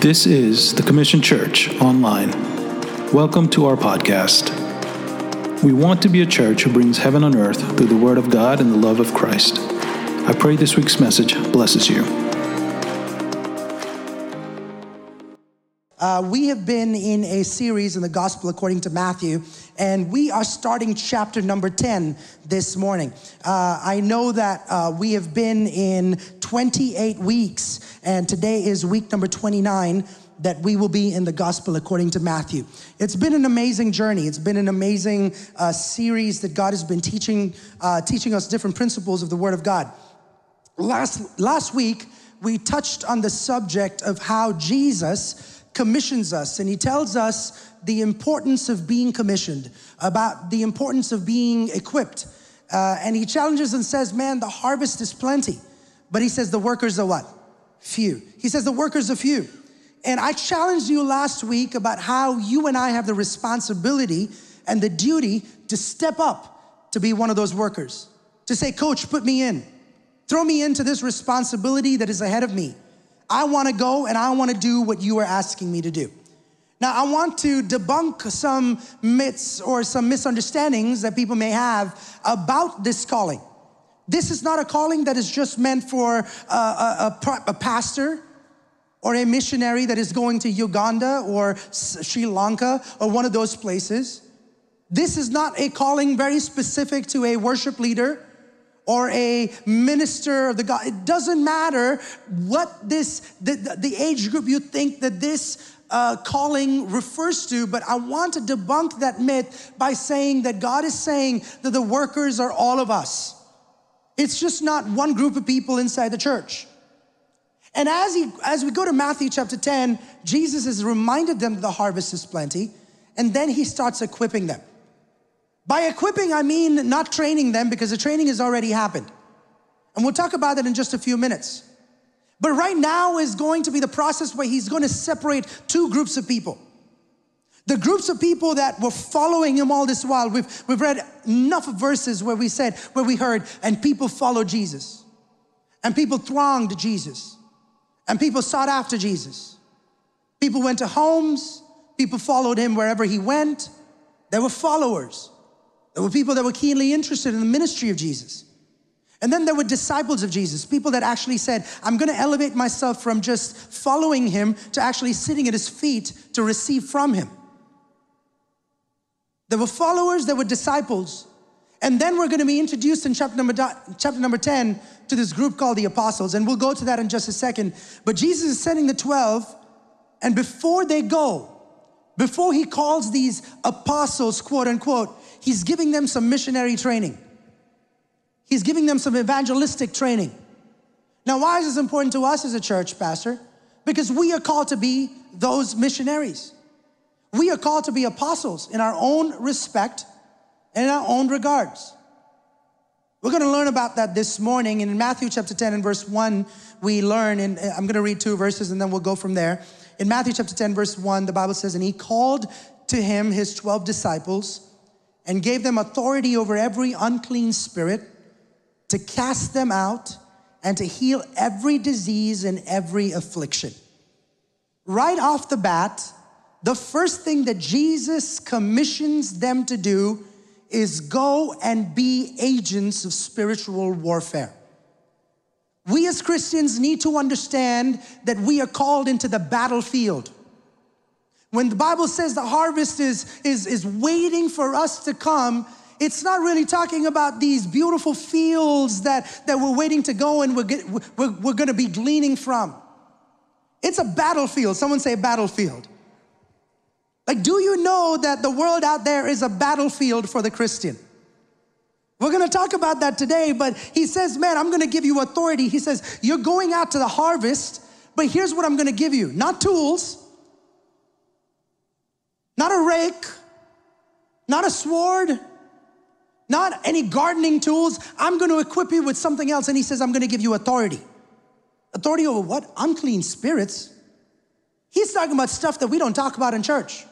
This is the Commission Church Online. Welcome to our podcast. We want to be a church who brings heaven on earth through the Word of God and the love of Christ. I pray this week's message blesses you. Uh, we have been in a series in the Gospel according to Matthew, and we are starting chapter number 10 this morning. Uh, I know that uh, we have been in 28 weeks, and today is week number 29 that we will be in the gospel according to Matthew. It's been an amazing journey. It's been an amazing uh, series that God has been teaching, uh, teaching us different principles of the Word of God. Last, last week, we touched on the subject of how Jesus commissions us and he tells us the importance of being commissioned, about the importance of being equipped. Uh, and he challenges and says, Man, the harvest is plenty. But he says, The workers are what? Few. He says, The workers are few. And I challenged you last week about how you and I have the responsibility and the duty to step up to be one of those workers. To say, Coach, put me in. Throw me into this responsibility that is ahead of me. I want to go and I want to do what you are asking me to do. Now, I want to debunk some myths or some misunderstandings that people may have about this calling. This is not a calling that is just meant for a, a, a, a pastor or a missionary that is going to Uganda or Sri Lanka or one of those places. This is not a calling very specific to a worship leader or a minister of the God. It doesn't matter what this, the, the age group you think that this uh, calling refers to, but I want to debunk that myth by saying that God is saying that the workers are all of us. It's just not one group of people inside the church. And as, he, as we go to Matthew chapter 10, Jesus has reminded them the harvest is plenty, and then he starts equipping them. By equipping, I mean not training them because the training has already happened. And we'll talk about that in just a few minutes. But right now is going to be the process where he's going to separate two groups of people. The groups of people that were following him all this while, we've, we've read enough verses where we said, where we heard, and people followed Jesus. And people thronged Jesus. And people sought after Jesus. People went to homes, people followed him wherever he went. They were followers. There were people that were keenly interested in the ministry of Jesus. And then there were disciples of Jesus, people that actually said, I'm gonna elevate myself from just following him to actually sitting at his feet to receive from him. There were followers, there were disciples. And then we're gonna be introduced in chapter number, chapter number 10 to this group called the apostles. And we'll go to that in just a second. But Jesus is sending the 12, and before they go, before he calls these apostles, quote unquote, he's giving them some missionary training. He's giving them some evangelistic training. Now, why is this important to us as a church, Pastor? Because we are called to be those missionaries. We are called to be apostles in our own respect and in our own regards. We're going to learn about that this morning. And in Matthew chapter 10 and verse 1, we learn, and I'm going to read two verses and then we'll go from there. In Matthew chapter 10, verse 1, the Bible says, And he called to him his 12 disciples and gave them authority over every unclean spirit to cast them out and to heal every disease and every affliction. Right off the bat, the first thing that Jesus commissions them to do is go and be agents of spiritual warfare. We as Christians need to understand that we are called into the battlefield. When the Bible says the harvest is, is, is waiting for us to come, it's not really talking about these beautiful fields that, that we're waiting to go and we're, we're, we're gonna be gleaning from. It's a battlefield. Someone say battlefield. Like, do you know that the world out there is a battlefield for the Christian? We're gonna talk about that today, but he says, Man, I'm gonna give you authority. He says, You're going out to the harvest, but here's what I'm gonna give you not tools, not a rake, not a sword, not any gardening tools. I'm gonna equip you with something else. And he says, I'm gonna give you authority. Authority over what? Unclean spirits. He's talking about stuff that we don't talk about in church.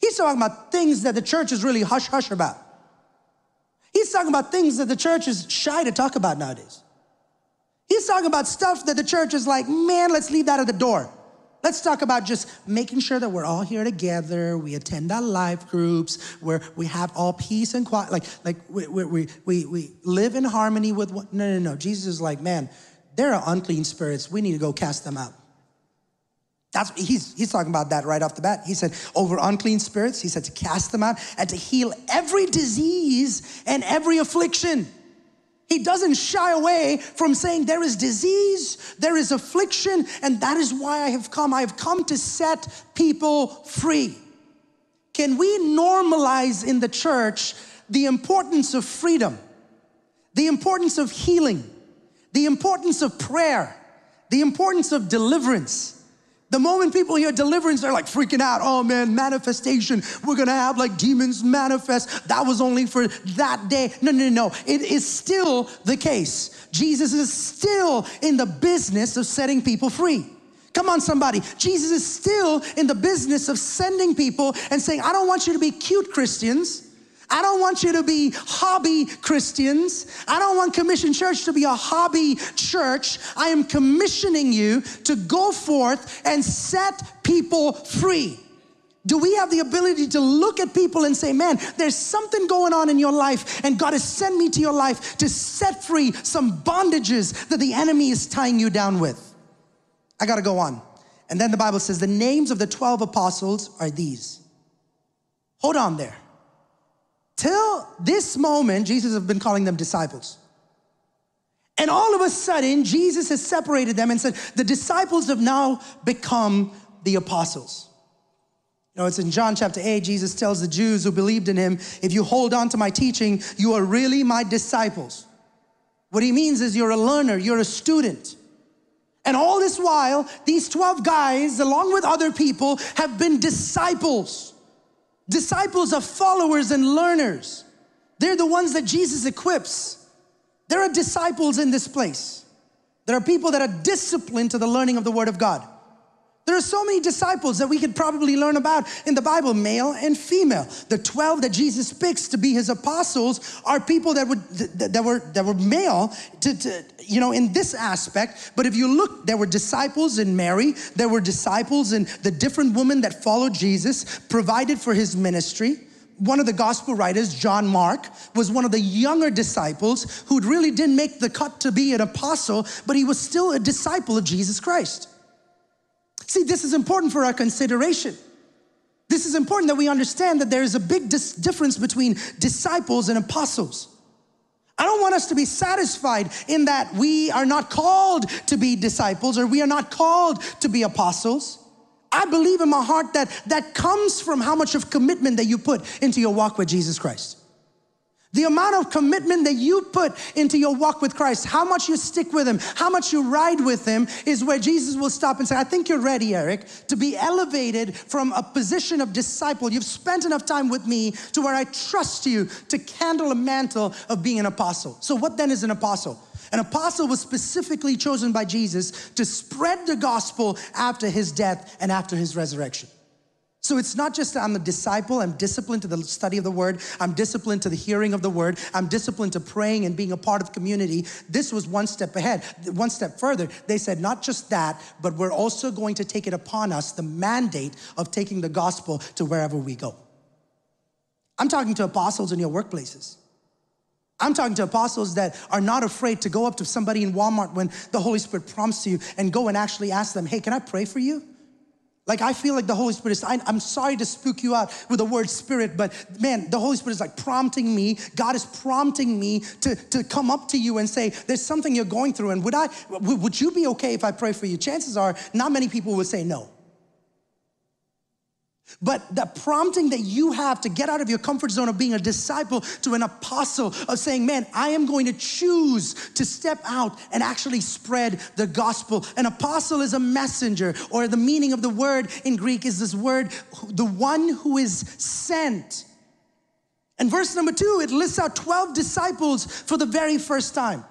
He's talking about things that the church is really hush hush about. He's talking about things that the church is shy to talk about nowadays. He's talking about stuff that the church is like, man, let's leave that at the door. Let's talk about just making sure that we're all here together. We attend our life groups where we have all peace and quiet. Like, like we, we, we, we live in harmony with one. No, no, no. Jesus is like, man, there are unclean spirits. We need to go cast them out. That's he's he's talking about that right off the bat. He said, over unclean spirits, he said to cast them out and to heal every disease and every affliction. He doesn't shy away from saying there is disease, there is affliction, and that is why I have come. I have come to set people free. Can we normalize in the church the importance of freedom, the importance of healing, the importance of prayer, the importance of deliverance? The moment people hear deliverance, they're like freaking out. Oh man, manifestation. We're gonna have like demons manifest. That was only for that day. No, no, no. It is still the case. Jesus is still in the business of setting people free. Come on, somebody. Jesus is still in the business of sending people and saying, I don't want you to be cute Christians. I don't want you to be hobby Christians. I don't want Commission Church to be a hobby church. I am commissioning you to go forth and set people free. Do we have the ability to look at people and say, man, there's something going on in your life, and God has sent me to your life to set free some bondages that the enemy is tying you down with? I gotta go on. And then the Bible says the names of the 12 apostles are these. Hold on there. Till this moment, Jesus has been calling them disciples. And all of a sudden, Jesus has separated them and said, the disciples have now become the apostles. You know, it's in John chapter 8, Jesus tells the Jews who believed in him, if you hold on to my teaching, you are really my disciples. What he means is you're a learner, you're a student. And all this while, these 12 guys, along with other people, have been disciples. Disciples are followers and learners. They're the ones that Jesus equips. There are disciples in this place. There are people that are disciplined to the learning of the Word of God. There are so many disciples that we could probably learn about in the Bible, male and female. The 12 that Jesus picks to be his apostles are people that, would, that, were, that were male to, to, you know, in this aspect. But if you look, there were disciples in Mary, there were disciples in the different women that followed Jesus, provided for his ministry one of the gospel writers, John Mark, was one of the younger disciples who really didn't make the cut to be an apostle, but he was still a disciple of Jesus Christ. See, this is important for our consideration. This is important that we understand that there is a big dis- difference between disciples and apostles. I don't want us to be satisfied in that we are not called to be disciples or we are not called to be apostles. I believe in my heart that that comes from how much of commitment that you put into your walk with Jesus Christ. The amount of commitment that you put into your walk with Christ, how much you stick with Him, how much you ride with Him, is where Jesus will stop and say, I think you're ready, Eric, to be elevated from a position of disciple. You've spent enough time with me to where I trust you to handle a mantle of being an apostle. So, what then is an apostle? An apostle was specifically chosen by Jesus to spread the gospel after his death and after his resurrection. So it's not just I'm a disciple, I'm disciplined to the study of the word, I'm disciplined to the hearing of the word, I'm disciplined to praying and being a part of community. This was one step ahead, one step further. They said, not just that, but we're also going to take it upon us the mandate of taking the gospel to wherever we go. I'm talking to apostles in your workplaces. I'm talking to apostles that are not afraid to go up to somebody in Walmart when the Holy Spirit prompts you and go and actually ask them, hey, can I pray for you? Like, I feel like the Holy Spirit is, I, am sorry to spook you out with the word spirit, but man, the Holy Spirit is like prompting me. God is prompting me to, to come up to you and say, there's something you're going through. And would I, would you be okay if I pray for you? Chances are not many people would say no. But the prompting that you have to get out of your comfort zone of being a disciple to an apostle, of saying, Man, I am going to choose to step out and actually spread the gospel. An apostle is a messenger, or the meaning of the word in Greek is this word, the one who is sent. And verse number two, it lists out 12 disciples for the very first time.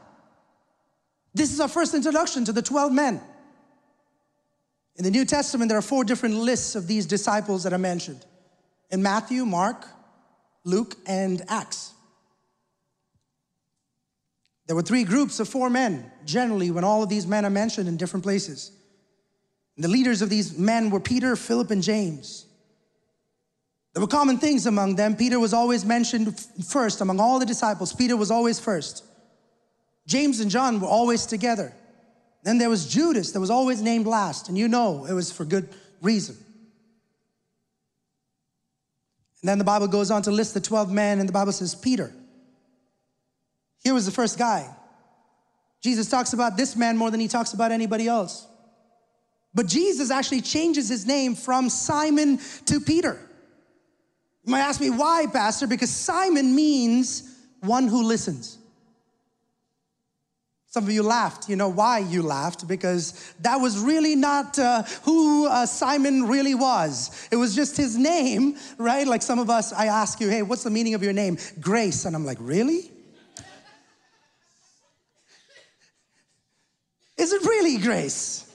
This is our first introduction to the 12 men. In the New Testament, there are four different lists of these disciples that are mentioned in Matthew, Mark, Luke, and Acts. There were three groups of four men, generally, when all of these men are mentioned in different places. The leaders of these men were Peter, Philip, and James. There were common things among them. Peter was always mentioned first among all the disciples. Peter was always first. James and John were always together. Then there was Judas that was always named last, and you know it was for good reason. And then the Bible goes on to list the 12 men, and the Bible says Peter. Here was the first guy. Jesus talks about this man more than he talks about anybody else. But Jesus actually changes his name from Simon to Peter. You might ask me, why, Pastor? Because Simon means one who listens. Some of you laughed. You know why you laughed? Because that was really not uh, who uh, Simon really was. It was just his name, right? Like some of us, I ask you, hey, what's the meaning of your name? Grace. And I'm like, really? Is it really grace?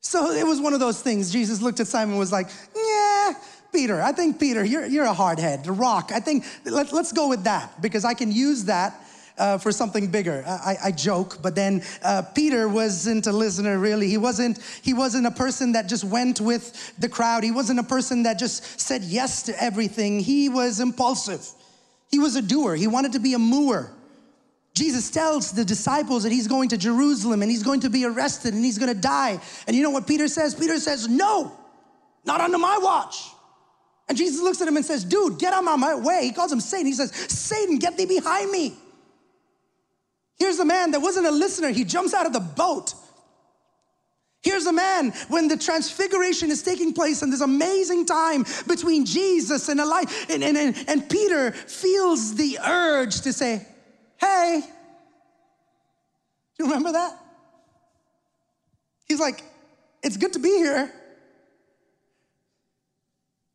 So it was one of those things. Jesus looked at Simon was like, yeah, Peter, I think Peter, you're, you're a hard head, a rock. I think let, let's go with that because I can use that uh, for something bigger. I, I joke, but then uh, Peter wasn't a listener really. He wasn't. He wasn't a person that just went with the crowd. He wasn't a person that just said yes to everything. He was impulsive. He was a doer. He wanted to be a mover. Jesus tells the disciples that he's going to Jerusalem and he's going to be arrested and he's going to die. And you know what Peter says? Peter says, No, not under my watch. And Jesus looks at him and says, Dude, get out of my way. He calls him Satan. He says, Satan, get thee behind me. Here's a man that wasn't a listener. He jumps out of the boat. Here's a man when the transfiguration is taking place and this amazing time between Jesus and Elijah. And, and, and, and Peter feels the urge to say, Hey, Do you remember that? He's like, It's good to be here.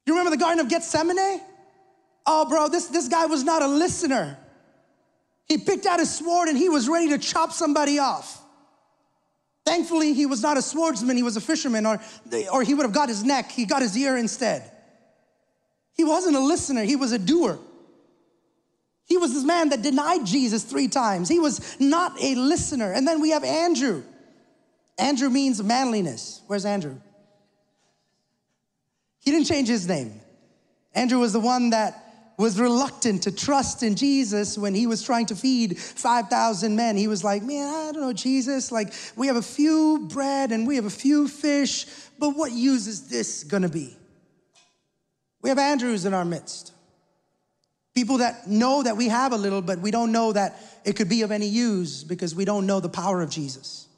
You remember the Garden of Gethsemane? Oh, bro, this, this guy was not a listener. He picked out his sword and he was ready to chop somebody off. Thankfully, he was not a swordsman, he was a fisherman, or, or he would have got his neck. He got his ear instead. He wasn't a listener, he was a doer. He was this man that denied Jesus three times. He was not a listener. And then we have Andrew. Andrew means manliness. Where's Andrew? He didn't change his name. Andrew was the one that was reluctant to trust in Jesus when he was trying to feed 5,000 men. He was like, Man, I don't know, Jesus. Like, we have a few bread and we have a few fish, but what use is this gonna be? We have Andrews in our midst. People that know that we have a little, but we don't know that it could be of any use because we don't know the power of Jesus.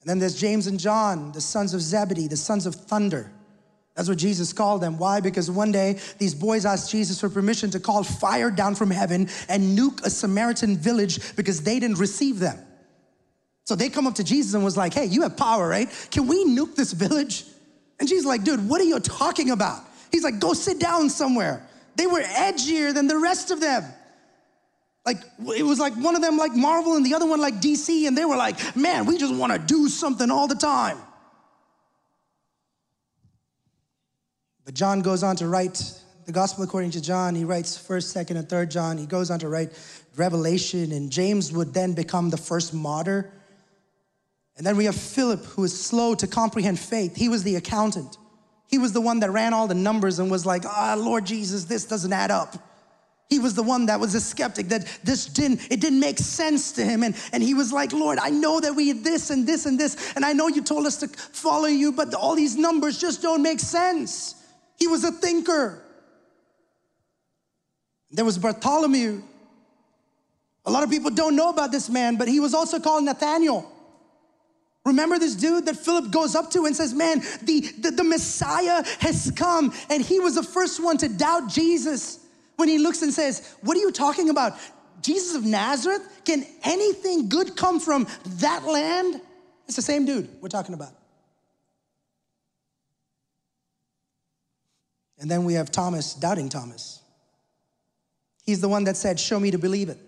And then there's James and John, the sons of Zebedee, the sons of thunder. That's what Jesus called them. Why? Because one day these boys asked Jesus for permission to call fire down from heaven and nuke a Samaritan village because they didn't receive them. So they come up to Jesus and was like, hey, you have power, right? Can we nuke this village? And Jesus like, dude, what are you talking about? He's like, go sit down somewhere. They were edgier than the rest of them. Like, it was like one of them like Marvel and the other one like DC, and they were like, man, we just wanna do something all the time. But John goes on to write the gospel according to John. He writes 1st, 2nd, and 3rd John. He goes on to write Revelation, and James would then become the first martyr. And then we have Philip, who is slow to comprehend faith. He was the accountant. He was the one that ran all the numbers and was like, ah, oh, Lord Jesus, this doesn't add up. He was the one that was a skeptic that this didn't, it didn't make sense to him. And, and he was like, Lord, I know that we had this and this and this, and I know you told us to follow you, but all these numbers just don't make sense. He was a thinker. There was Bartholomew. A lot of people don't know about this man, but he was also called Nathaniel. Remember this dude that Philip goes up to and says, Man, the, the, the, Messiah has come. And he was the first one to doubt Jesus when he looks and says, What are you talking about? Jesus of Nazareth? Can anything good come from that land? It's the same dude we're talking about. And then we have Thomas, doubting Thomas. He's the one that said, Show me to believe it.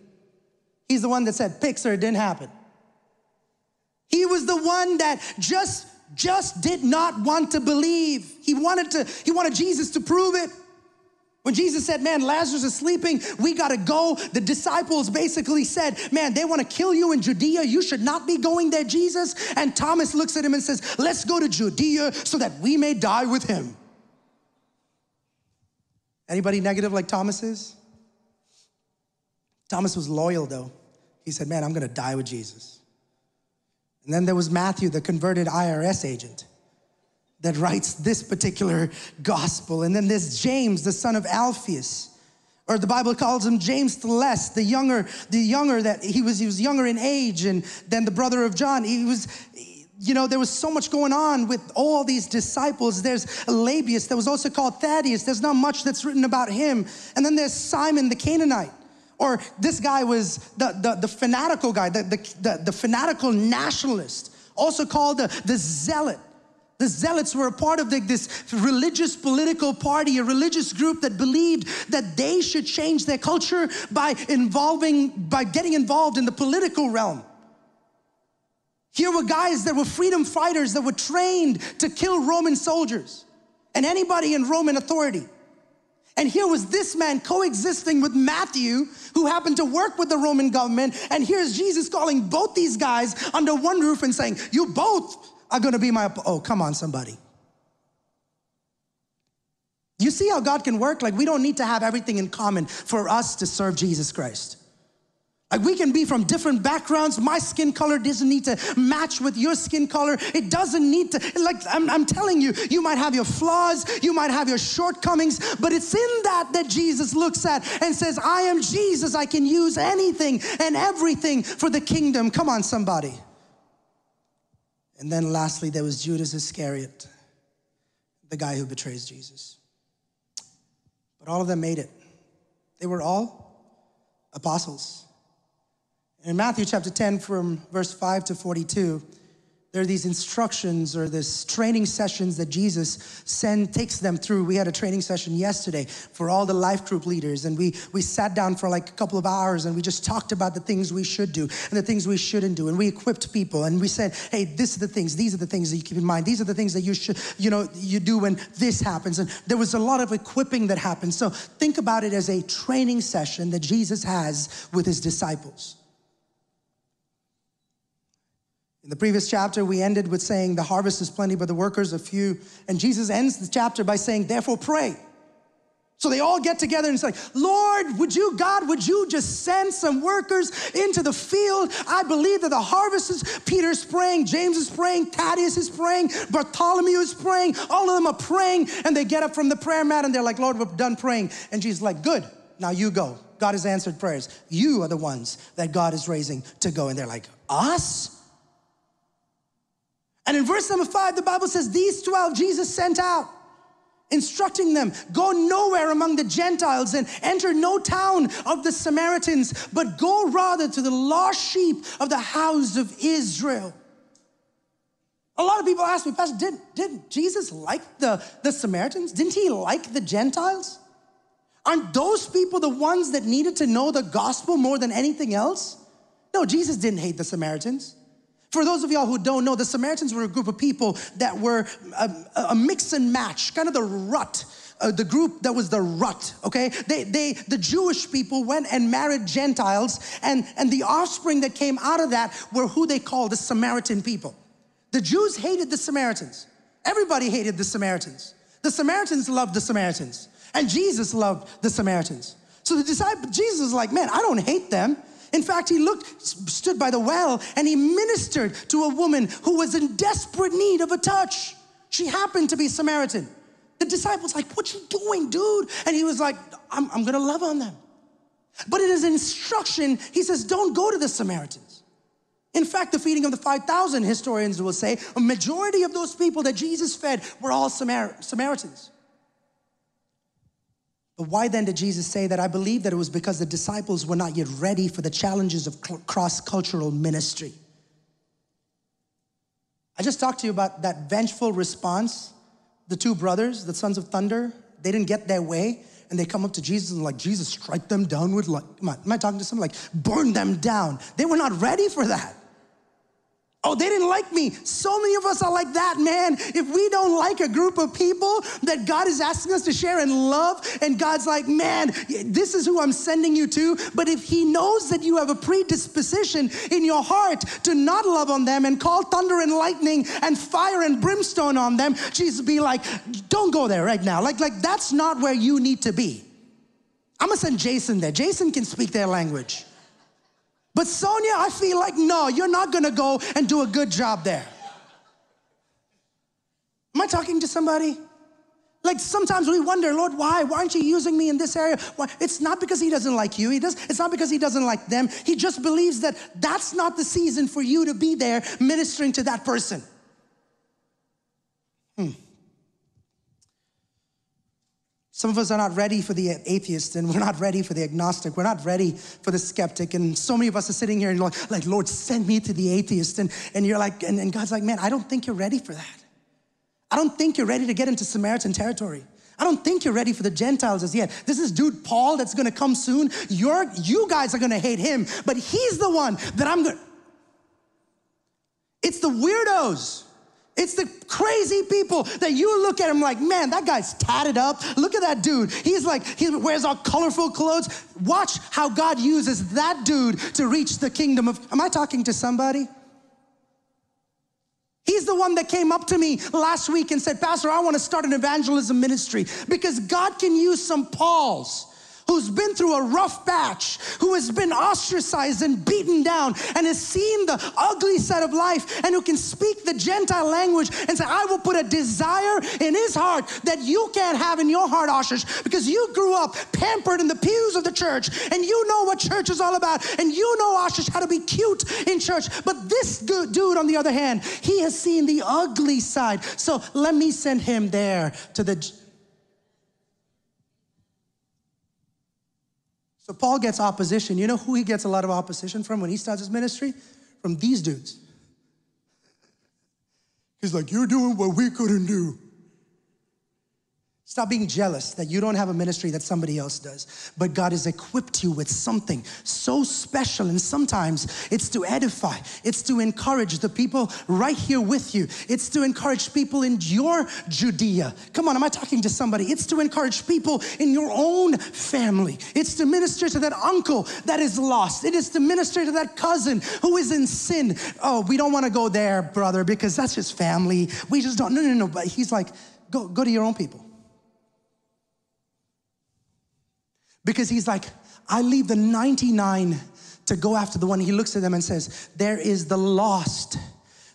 He's the one that said, Pixar, it didn't happen. He was the one that just just did not want to believe. He wanted to he wanted Jesus to prove it. When Jesus said, Man, Lazarus is sleeping, we gotta go, the disciples basically said, Man, they wanna kill you in Judea, you should not be going there, Jesus. And Thomas looks at him and says, Let's go to Judea so that we may die with him. Anybody negative like Thomas is? Thomas was loyal though. He said, Man, I'm gonna die with Jesus. And then there was Matthew, the converted IRS agent that writes this particular gospel. And then there's James, the son of Alphaeus. Or the Bible calls him James the Less, the younger, the younger that he was, he was younger in age and then the brother of John. He was, you know, there was so much going on with all these disciples. There's Lebbaeus that was also called Thaddeus. There's not much that's written about him. And then there's Simon the Canaanite. Or this guy was the, the, the fanatical guy, the, the, the, the fanatical nationalist, also called the, the zealot. The Zealots were a part of the, this religious political party, a religious group that believed that they should change their culture by involving, by getting involved in the political realm. Here were guys that were freedom fighters that were trained to kill Roman soldiers and anybody in Roman authority. And here was this man coexisting with Matthew, who happened to work with the Roman government. And here's Jesus calling both these guys under one roof and saying, You both are gonna be my, oh, come on, somebody. You see how God can work? Like, we don't need to have everything in common for us to serve Jesus Christ. Like, we can be from different backgrounds. My skin color doesn't need to match with your skin color. It doesn't need to, like, I'm, I'm telling you, you might have your flaws, you might have your shortcomings, but it's in that that Jesus looks at and says, I am Jesus. I can use anything and everything for the kingdom. Come on, somebody. And then lastly, there was Judas Iscariot, the guy who betrays Jesus. But all of them made it. They were all apostles. In Matthew chapter 10, from verse 5 to 42, there are these instructions or this training sessions that Jesus send, takes them through. We had a training session yesterday for all the life group leaders, and we, we sat down for like a couple of hours and we just talked about the things we should do and the things we shouldn't do. And we equipped people and we said, hey, this are the things, these are the things that you keep in mind, these are the things that you should, you know, you do when this happens. And there was a lot of equipping that happened. So think about it as a training session that Jesus has with his disciples. In the previous chapter, we ended with saying, The harvest is plenty, but the workers are few. And Jesus ends the chapter by saying, Therefore, pray. So they all get together and say, Lord, would you, God, would you just send some workers into the field? I believe that the harvest is, Peter's praying, James is praying, Thaddeus is praying, Bartholomew is praying, all of them are praying, and they get up from the prayer mat and they're like, Lord, we're done praying. And Jesus is like, good, now you go. God has answered prayers. You are the ones that God is raising to go. And they're like, us? And in verse number five, the Bible says, These 12 Jesus sent out, instructing them, Go nowhere among the Gentiles and enter no town of the Samaritans, but go rather to the lost sheep of the house of Israel. A lot of people ask me, Pastor, did, did Jesus like the, the Samaritans? Didn't he like the Gentiles? Aren't those people the ones that needed to know the gospel more than anything else? No, Jesus didn't hate the Samaritans. For those of y'all who don't know, the Samaritans were a group of people that were a, a mix and match, kind of the rut. Uh, the group that was the rut, okay? They, they, the Jewish people went and married Gentiles, and, and the offspring that came out of that were who they called the Samaritan people. The Jews hated the Samaritans. Everybody hated the Samaritans. The Samaritans loved the Samaritans, and Jesus loved the Samaritans. So the disciple, Jesus is like, man, I don't hate them. In fact, he looked, stood by the well, and he ministered to a woman who was in desperate need of a touch. She happened to be Samaritan. The disciples like, what you doing, dude? And he was like, I'm, I'm gonna love on them. But in his instruction, he says, don't go to the Samaritans. In fact, the feeding of the 5,000, historians will say, a majority of those people that Jesus fed were all Samar- Samaritans. But why then did Jesus say that? I believe that it was because the disciples were not yet ready for the challenges of cross cultural ministry. I just talked to you about that vengeful response. The two brothers, the sons of thunder, they didn't get their way and they come up to Jesus and like, Jesus, strike them down with like, am I, am I talking to someone like, burn them down? They were not ready for that. Oh, they didn't like me. So many of us are like that, man. If we don't like a group of people that God is asking us to share and love, and God's like, man, this is who I'm sending you to. But if He knows that you have a predisposition in your heart to not love on them and call thunder and lightning and fire and brimstone on them, Jesus be like, don't go there right now. Like, like that's not where you need to be. I'm gonna send Jason there. Jason can speak their language. But Sonia, I feel like, no, you're not gonna go and do a good job there. Am I talking to somebody? Like sometimes we wonder, Lord, why? Why aren't you using me in this area? Why? It's not because he doesn't like you. He does. It's not because he doesn't like them. He just believes that that's not the season for you to be there ministering to that person. Hmm. Some of us are not ready for the atheist, and we're not ready for the agnostic. We're not ready for the skeptic. And so many of us are sitting here and like, like Lord, send me to the atheist. And, and you're like, and, and God's like, man, I don't think you're ready for that. I don't think you're ready to get into Samaritan territory. I don't think you're ready for the Gentiles as yet. This is dude Paul that's gonna come soon. You're, you guys are gonna hate him, but he's the one that I'm gonna. It's the weirdos it's the crazy people that you look at him like, man, that guy's tatted up. Look at that dude. He's like, he wears all colorful clothes. Watch how God uses that dude to reach the kingdom of. Am I talking to somebody? He's the one that came up to me last week and said, Pastor, I want to start an evangelism ministry because God can use some Pauls who's been through a rough patch, who has been ostracized and beaten down, and has seen the ugly side of life, and who can speak the Gentile language and say, I will put a desire in his heart that you can't have in your heart, Ashish, because you grew up pampered in the pews of the church, and you know what church is all about, and you know, Ashish, how to be cute in church. But this dude, on the other hand, he has seen the ugly side. So let me send him there to the So Paul gets opposition. You know who he gets a lot of opposition from when he starts his ministry? From these dudes. He's like, You're doing what we couldn't do. Stop being jealous that you don't have a ministry that somebody else does. But God has equipped you with something so special. And sometimes it's to edify, it's to encourage the people right here with you, it's to encourage people in your Judea. Come on, am I talking to somebody? It's to encourage people in your own family, it's to minister to that uncle that is lost, it is to minister to that cousin who is in sin. Oh, we don't want to go there, brother, because that's just family. We just don't. No, no, no. But he's like, go, go to your own people. Because he's like, I leave the 99 to go after the one. He looks at them and says, There is the lost.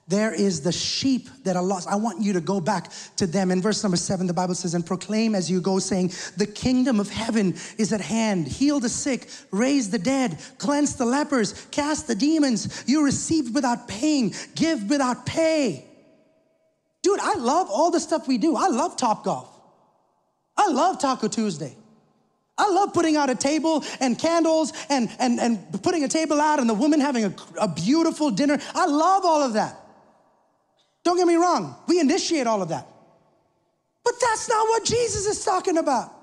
There is the sheep that are lost. I want you to go back to them. In verse number seven, the Bible says, And proclaim as you go, saying, The kingdom of heaven is at hand. Heal the sick, raise the dead, cleanse the lepers, cast the demons. You received without paying, give without pay. Dude, I love all the stuff we do. I love Top Golf. I love Taco Tuesday. I love putting out a table and candles and, and, and putting a table out and the woman having a, a beautiful dinner. I love all of that. Don't get me wrong, we initiate all of that. But that's not what Jesus is talking about.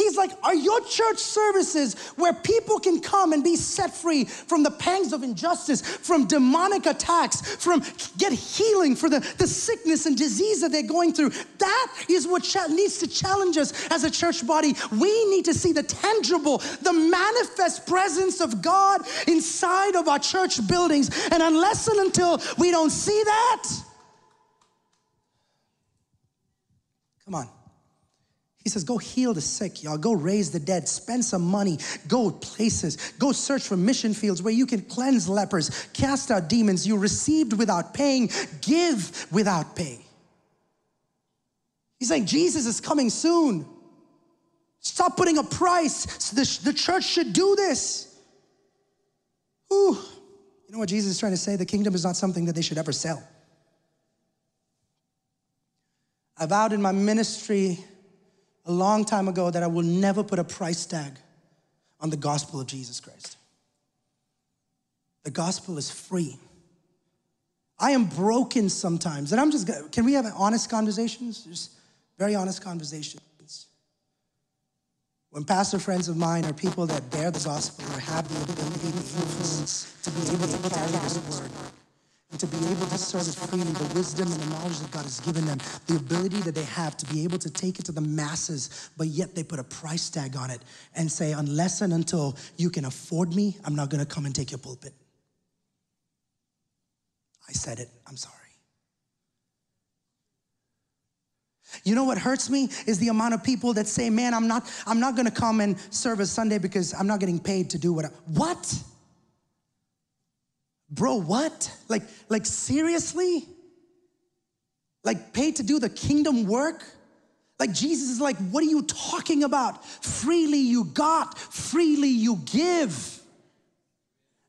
He's like, Are your church services where people can come and be set free from the pangs of injustice, from demonic attacks, from get healing for the, the sickness and disease that they're going through? That is what cha- needs to challenge us as a church body. We need to see the tangible, the manifest presence of God inside of our church buildings. And unless and until we don't see that, come on. He says, Go heal the sick, y'all. Go raise the dead. Spend some money. Go places. Go search for mission fields where you can cleanse lepers, cast out demons. You received without paying, give without pay. He's saying, Jesus is coming soon. Stop putting a price. The, the church should do this. Ooh. You know what Jesus is trying to say? The kingdom is not something that they should ever sell. I vowed in my ministry a long time ago that I will never put a price tag on the gospel of Jesus Christ. The gospel is free. I am broken sometimes, and I'm just, can we have honest conversations? Just very honest conversations. When pastor friends of mine are people that bear the gospel or have the ability, to be able to carry this word, to be able to serve freely, the wisdom and the knowledge that God has given them, the ability that they have to be able to take it to the masses, but yet they put a price tag on it and say, unless and until you can afford me, I'm not gonna come and take your pulpit. I said it, I'm sorry. You know what hurts me is the amount of people that say, "Man, I'm not I'm not going to come and serve a Sunday because I'm not getting paid to do what I, What? Bro, what? Like, like seriously? Like paid to do the kingdom work? Like Jesus is like, what are you talking about? Freely you got, freely you give.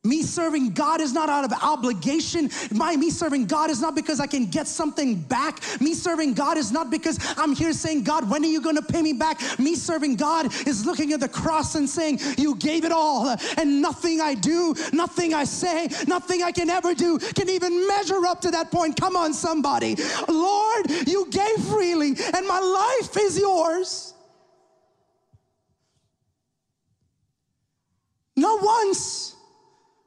Me serving God is not out of obligation. My me serving God is not because I can get something back. Me serving God is not because I'm here saying, God, when are you going to pay me back? Me serving God is looking at the cross and saying, You gave it all, and nothing I do, nothing I say, nothing I can ever do can even measure up to that point. Come on, somebody. Lord, you gave freely, and my life is yours. Not once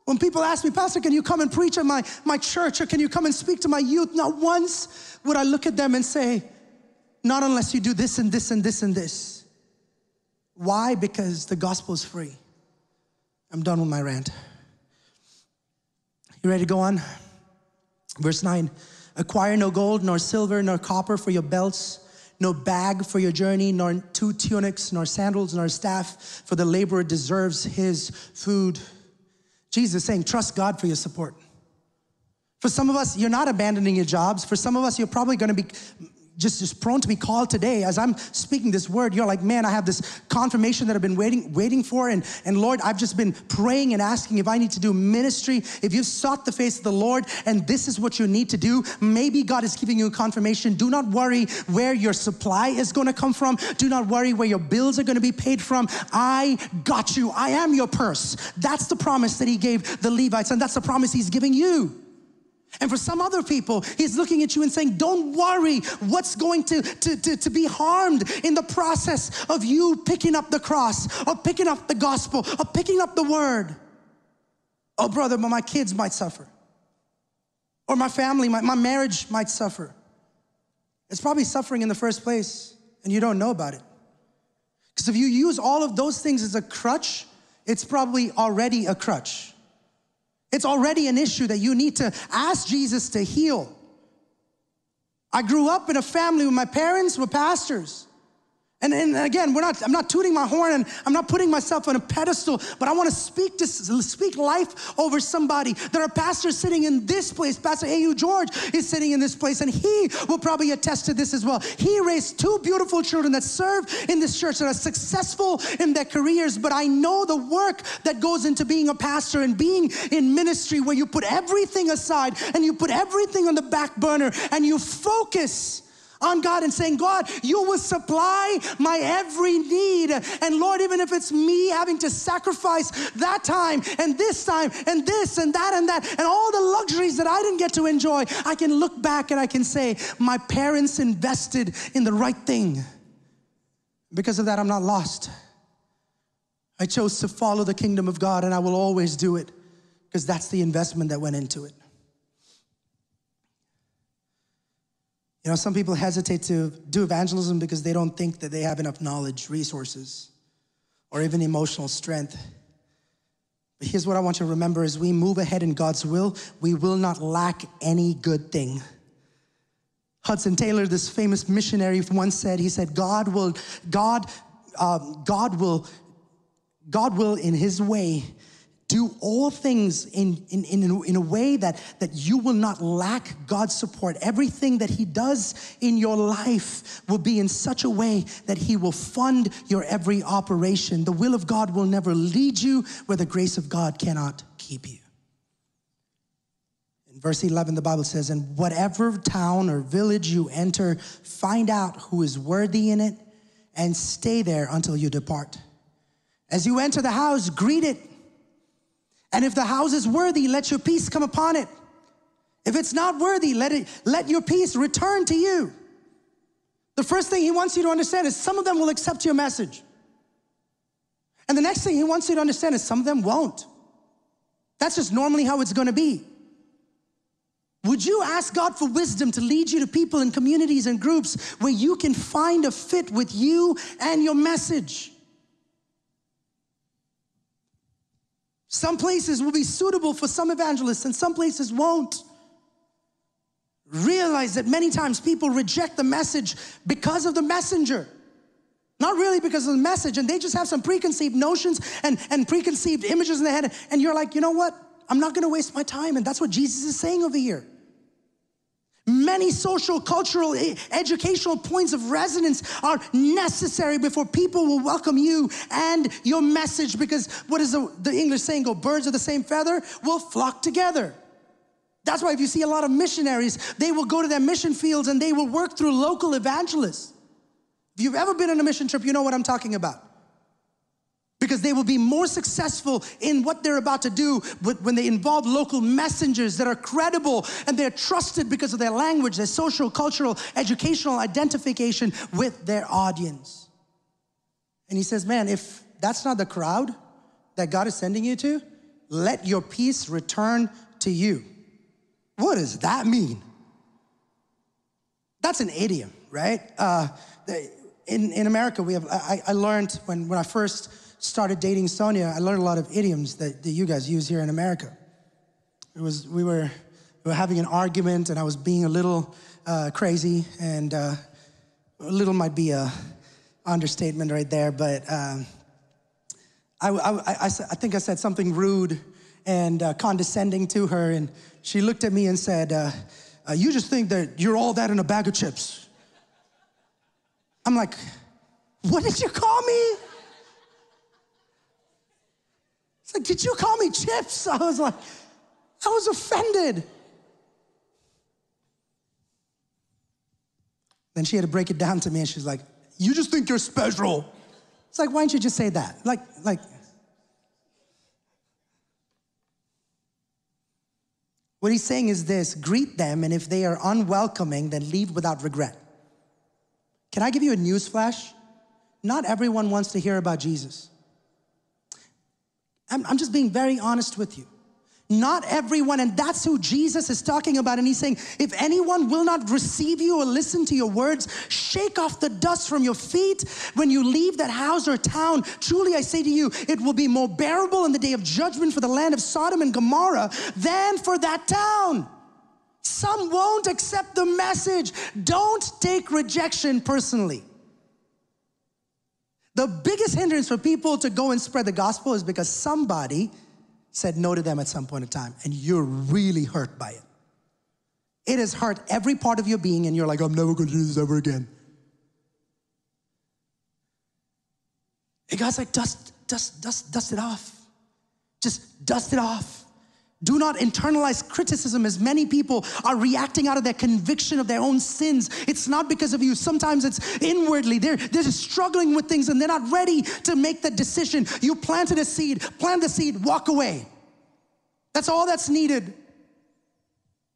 when people ask me, Pastor, can you come and preach at my, my church or can you come and speak to my youth? Not once would I look at them and say, Not unless you do this and this and this and this. Why? Because the gospel is free. I'm done with my rant. You ready to go on? Verse 9 Acquire no gold, nor silver, nor copper for your belts no bag for your journey, nor two tunics, nor sandals, nor staff, for the laborer deserves his food. Jesus is saying, trust God for your support. For some of us, you're not abandoning your jobs. For some of us, you're probably gonna be just, just prone to be called today. As i'm speaking this word you're like man i have this confirmation that i've been waiting waiting for. And, and lord i've just been praying and asking if i need to do ministry if you've sought the face of the lord and this is what you need to do maybe god is giving you confirmation. Do not worry where your supply is going to come from. Do not worry where your bills are going to be paid from. I got you. I am your purse. That's the promise that he gave the levites and that's the promise he's giving you and for some other people, he's looking at you and saying, Don't worry what's going to, to, to, to, be harmed in the process of you picking up the cross, or picking up the gospel, or picking up the word. Oh, brother, but my kids might suffer. Or my family, my, my marriage might suffer. It's probably suffering in the first place, and you don't know about it. Because if you use all of those things as a crutch, it's probably already a crutch. It's already an issue that you need to ask Jesus to heal. I grew up in a family where my parents were pastors. And, and again, we're not, I'm not tooting my horn and I'm not putting myself on a pedestal, but I want to speak to speak life over somebody. There are pastors sitting in this place. Pastor A.U. George is sitting in this place, and he will probably attest to this as well. He raised two beautiful children that serve in this church that are successful in their careers, but I know the work that goes into being a pastor and being in ministry where you put everything aside and you put everything on the back burner and you focus on God and saying, God, you will supply my every need. And Lord, even if it's me having to sacrifice that time and this time and this and that and that and all the luxuries that I didn't get to enjoy, I can look back and I can say, my parents invested in the right thing. Because of that, I'm not lost. I chose to follow the kingdom of God and I will always do it because that's the investment that went into it. You know, some people hesitate to do evangelism because they don't think that they have enough knowledge, resources, or even emotional strength. But here's what I want you to remember as we move ahead in God's will, we will not lack any good thing. Hudson Taylor, this famous missionary, once said, he said, God will, God, um, God will, God will in his way do all things in, in, in, in a way that, that you will not lack God's support. Everything that He does in your life will be in such a way that He will fund your every operation. The will of God will never lead you where the grace of God cannot keep you. In verse 11, the Bible says, In whatever town or village you enter, find out who is worthy in it and stay there until you depart. As you enter the house, greet it and if the house is worthy, let your peace come upon it. If it's not worthy, let it let your peace return to you. The first thing he wants you to understand is some of them will accept your message. And the next thing he wants you to understand is some of them won't. That's just normally how it's going to be. Would you ask God for wisdom to lead you to people and communities and groups where you can find a fit with you and your message? Some places will be suitable for some evangelists and some places won't. Realize that many times people reject the message because of the messenger. Not really because of the message, and they just have some preconceived notions and, and preconceived images in their head. And you're like, you know what? I'm not gonna waste my time. And that's what Jesus is saying over here. Many social, cultural, educational points of resonance are necessary before people will welcome you and your message because what is the, the English saying go, birds of the same feather will flock together. That's why if you see a lot of missionaries, they will go to their mission fields and they will work through local evangelists. If you've ever been on a mission trip, you know what I'm talking about. Because they will be more successful in what they're about to do when they involve local messengers that are credible and they're trusted because of their language, their social, cultural, educational identification with their audience. And he says, Man, if that's not the crowd that God is sending you to, let your peace return to you. What does that mean? That's an idiom, right? Uh, in, in America, we have, I, I learned when, when I first started dating Sonia, I learned a lot of idioms that, that you guys use here in America. It was, we were, we were having an argument and I was being a little uh, crazy and uh, a little might be a understatement right there, but um, I, I, I, I, think I said something rude and uh, condescending to her and she looked at me and said, uh, uh, you just think that you're all that in a bag of chips. I'm like, what did you call me? Like, did you call me chips? I was like, I was offended. Then she had to break it down to me and she's like, you just think you're special. It's like, why don't you just say that? Like, like, what he's saying is this greet them, and if they are unwelcoming, then leave without regret. Can I give you a news flash? Not everyone wants to hear about Jesus. I'm, I'm just being very honest with you. Not everyone, and that's who Jesus is talking about. And he's saying, if anyone will not receive you or listen to your words, shake off the dust from your feet when you leave that house or town. Truly, I say to you, it will be more bearable in the day of judgment for the land of Sodom and Gomorrah than for that town. Some won't accept the message. Don't take rejection personally. The biggest hindrance for people to go and spread the gospel is because somebody said no to them at some point in time, and you're really hurt by it. It has hurt every part of your being, and you're like, I'm never gonna do this ever again. And God's like, dust, dust, dust, dust it off. Just dust it off. Do not internalize criticism as many people are reacting out of their conviction of their own sins. It's not because of you. Sometimes it's inwardly. They're, they're just struggling with things and they're not ready to make the decision. You planted a seed, plant the seed, walk away. That's all that's needed.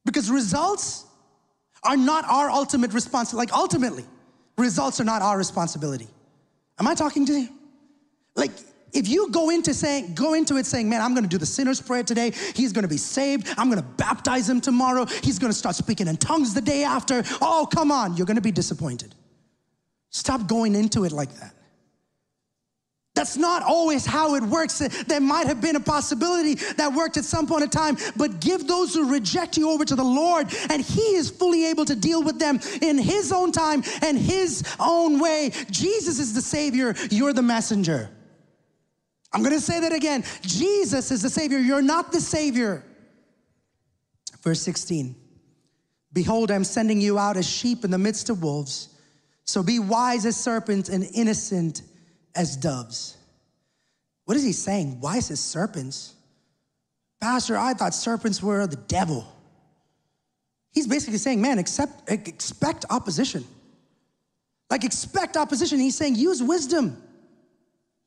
Because results are not our ultimate responsibility. Like, ultimately, results are not our responsibility. Am I talking to you? Like, if you go into saying go into it saying man i'm going to do the sinner's prayer today. He's going to be saved. I'm going to baptize him tomorrow. He's going to start speaking in tongues the day after. Oh come on. You're going to be disappointed. Stop going into it like that. That's not always how it works. There might have been a possibility that worked at some point in time, but give those who reject you over to the Lord, and He is fully able to deal with them in His own time and His own way. Jesus is the Savior, you're the messenger. I'm gonna say that again. Jesus is the Savior. You're not the Savior. Verse 16 Behold, I'm sending you out as sheep in the midst of wolves. So be wise as serpents and innocent as doves. What is he saying? Wise as serpents? Pastor, I thought serpents were the devil. He's basically saying, man, accept, expect opposition. Like, expect opposition. He's saying, use wisdom.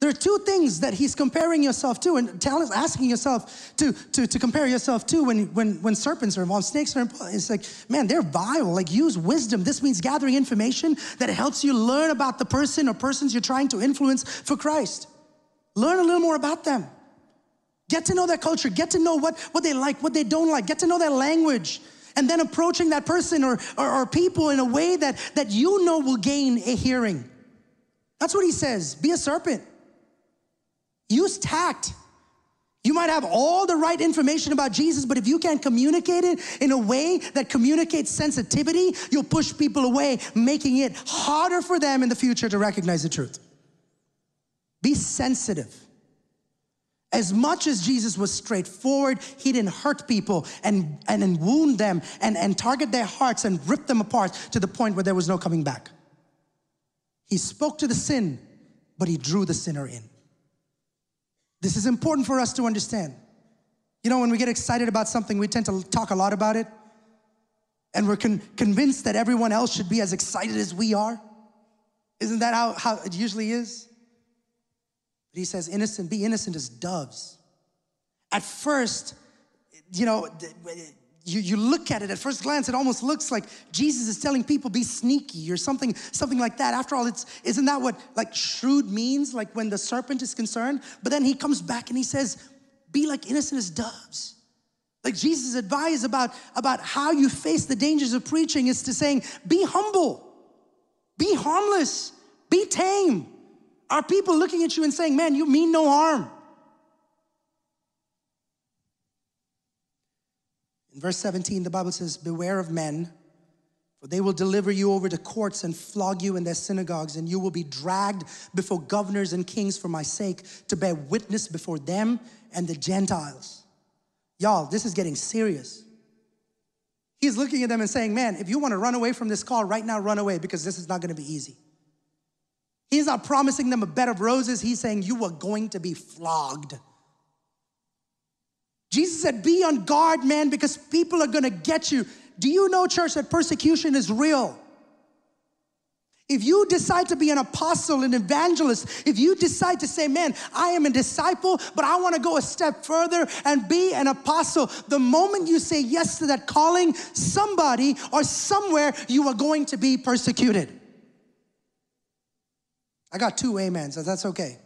There are two things that he's comparing yourself to and tell, asking yourself to, to, to compare yourself to when, when, when serpents are involved, snakes are involved. It's like, man, they're vile. Like, use wisdom. This means gathering information that helps you learn about the person or persons you're trying to influence for Christ. Learn a little more about them. Get to know their culture. Get to know what, what they like, what they don't like. Get to know their language. and then approaching that person or, or, or people in a way that, that you know will gain a hearing. That's what he says. Be a serpent. Use tact. You might have all the right information about Jesus, but if you can't communicate it in a way that communicates sensitivity, you'll push people away, making it harder for them in the future to recognize the truth. Be sensitive. As much as Jesus was straightforward, he didn't hurt people and, and, and wound them and, and target their hearts and rip them apart to the point where there was no coming back. He spoke to the sin, but he drew the sinner in. This is important for us to understand. You know, when we get excited about something, we tend to talk a lot about it, and we're con- convinced that everyone else should be as excited as we are. Isn't that how, how it usually is? But he says, innocent, be innocent as doves. At first, you know, you, you look at it at first glance, it almost looks like Jesus is telling people be sneaky or something, something like that. After all, it's isn't that what like shrewd means, like when the serpent is concerned? But then he comes back and he says, be like innocent as doves. Like Jesus' advice about, about how you face the dangers of preaching is to saying, be humble, be harmless, be tame. Are people looking at you and saying, Man, you mean no harm? In verse 17, the Bible says, Beware of men, for they will deliver you over to courts and flog you in their synagogues, and you will be dragged before governors and kings for my sake to bear witness before them and the Gentiles. Y'all, this is getting serious. He's looking at them and saying, Man, if you want to run away from this call right now, run away because this is not going to be easy. He's not promising them a bed of roses. He's saying, You are going to be flogged. Jesus said, Be on guard, man, because people are going to get you. Do you know, church, that persecution is real? If you decide to be an apostle, an evangelist, if you decide to say, man, I am a disciple, but I want to go a step further and be an apostle, the moment you say yes to that calling, somebody or somewhere you are going to be persecuted. I got two amens, so that's okay.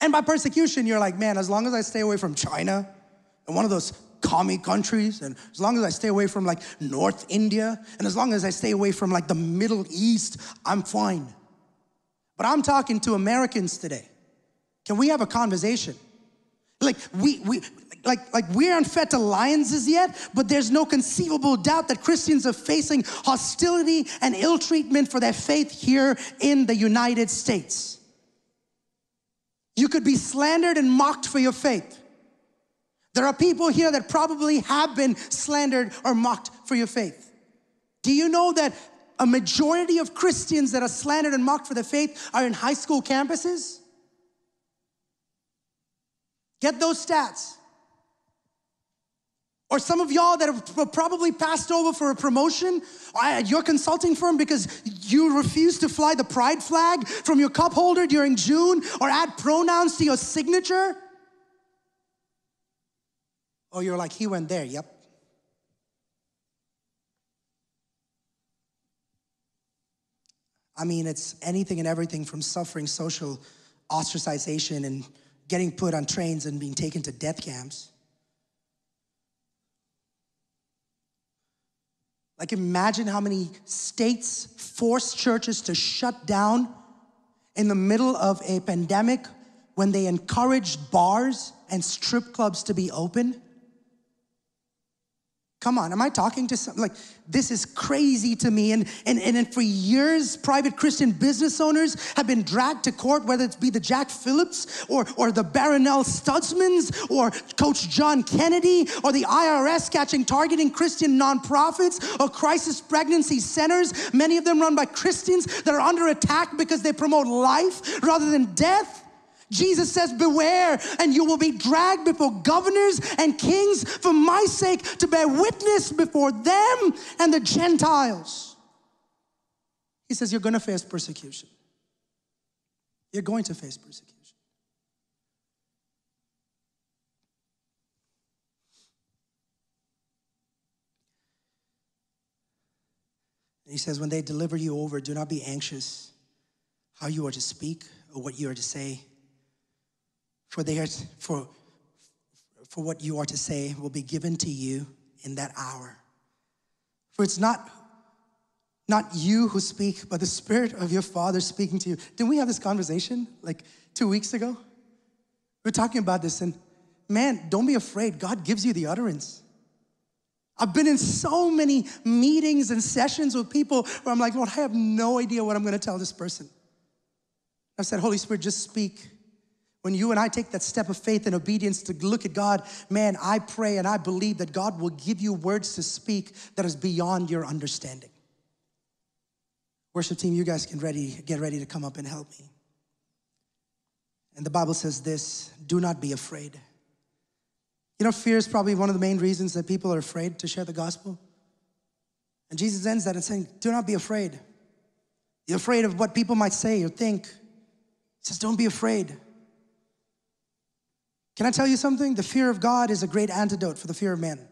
And by persecution, you're like, man, as long as I stay away from China and one of those commie countries, and as long as I stay away from like North India, and as long as I stay away from like the Middle East, I'm fine. But I'm talking to Americans today. Can we have a conversation? Like we we like like we aren't fed to lions as yet, but there's no conceivable doubt that Christians are facing hostility and ill treatment for their faith here in the United States. You could be slandered and mocked for your faith. There are people here that probably have been slandered or mocked for your faith. Do you know that a majority of Christians that are slandered and mocked for their faith are in high school campuses? Get those stats. Or some of y'all that have probably passed over for a promotion at your consulting firm because you refuse to fly the pride flag from your cup holder during June or add pronouns to your signature. Or you're like, he went there, yep. I mean, it's anything and everything from suffering social ostracization and getting put on trains and being taken to death camps. Like, imagine how many states forced churches to shut down in the middle of a pandemic when they encouraged bars and strip clubs to be open. Come on, am I talking to some? Like, this is crazy to me. And, and, and for years, private Christian business owners have been dragged to court, whether it's be the Jack Phillips or, or the Barronelle Stutzmans or Coach John Kennedy or the IRS catching targeting Christian nonprofits or crisis pregnancy centers, many of them run by Christians that are under attack because they promote life rather than death. Jesus says, Beware, and you will be dragged before governors and kings for my sake to bear witness before them and the Gentiles. He says, You're going to face persecution. You're going to face persecution. He says, When they deliver you over, do not be anxious how you are to speak or what you are to say for, they are, for, for what you are to say will be given to you in that hour. For it's not not you who speak, but the Spirit of your Father speaking to you. Didn't we have this conversation like two weeks ago? We were talking about this, and man, don't be afraid. God gives you the utterance. I've been in so many meetings and sessions with people where I'm like, Lord, I have no idea what I'm gonna tell this person. I've said, Holy Spirit, just speak. When you and I take that step of faith and obedience to look at God, man, I pray and I believe that God will give you words to speak that is beyond your understanding. Worship team, you guys can ready, get ready to come up and help me. And the Bible says this do not be afraid. You know, fear is probably one of the main reasons that people are afraid to share the gospel. And Jesus ends that in saying, Do not be afraid. You're afraid of what people might say or think. He says, Don't be afraid. Can I tell you something? The fear of God is a great antidote for the fear of man.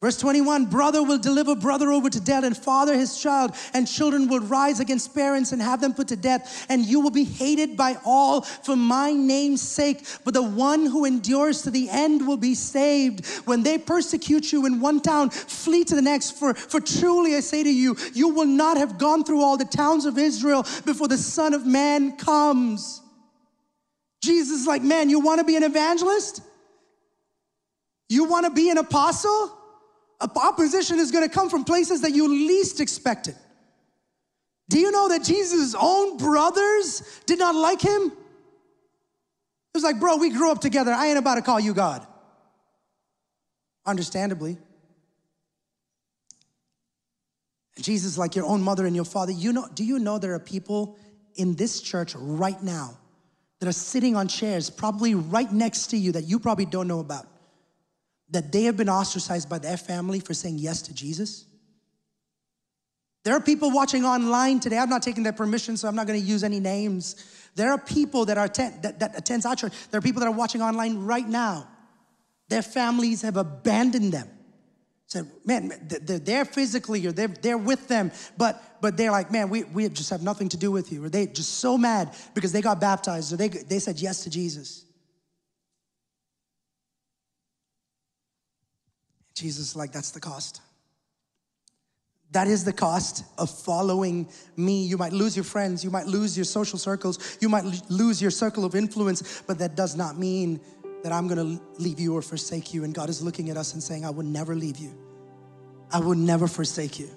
Verse 21 Brother will deliver brother over to death, and father his child, and children will rise against parents and have them put to death, and you will be hated by all for my name's sake. But the one who endures to the end will be saved. When they persecute you in one town, flee to the next. For, for truly I say to you, you will not have gone through all the towns of Israel before the Son of Man comes. Jesus is like, man, you want to be an evangelist? You want to be an apostle? opposition is going to come from places that you least expected. Do you know that Jesus' own brothers did not like him? It was like, bro, we grew up together. I ain't about to call you God. Understandably. And Jesus, like your own mother and your father, you know, do you know there are people in this church right now that are sitting on chairs, probably right next to you, that you probably don't know about? that they have been ostracized by their family for saying yes to Jesus? There are people watching online today. I'm not taking their permission, so I'm not going to use any names. There are people that are attend, that, that attends our church. There are people that are watching online right now. Their families have abandoned them. Said, man, they're there physically or they're, they're with them, but but they're like, man, we, we just have nothing to do with you. Or they just so mad because they got baptized or they, they said yes to Jesus. Jesus, like, that's the cost. That is the cost of following me. You might lose your friends, you might lose your social circles, you might lose your circle of influence, but that does not mean that I'm gonna leave you or forsake you. And God is looking at us and saying, I will never leave you, I will never forsake you.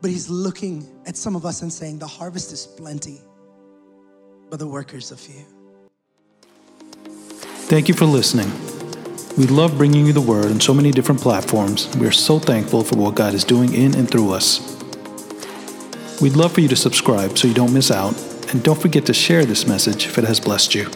But He's looking at some of us and saying, The harvest is plenty, but the workers are few. Thank you for listening. We love bringing you the word on so many different platforms. We are so thankful for what God is doing in and through us. We'd love for you to subscribe so you don't miss out, and don't forget to share this message if it has blessed you.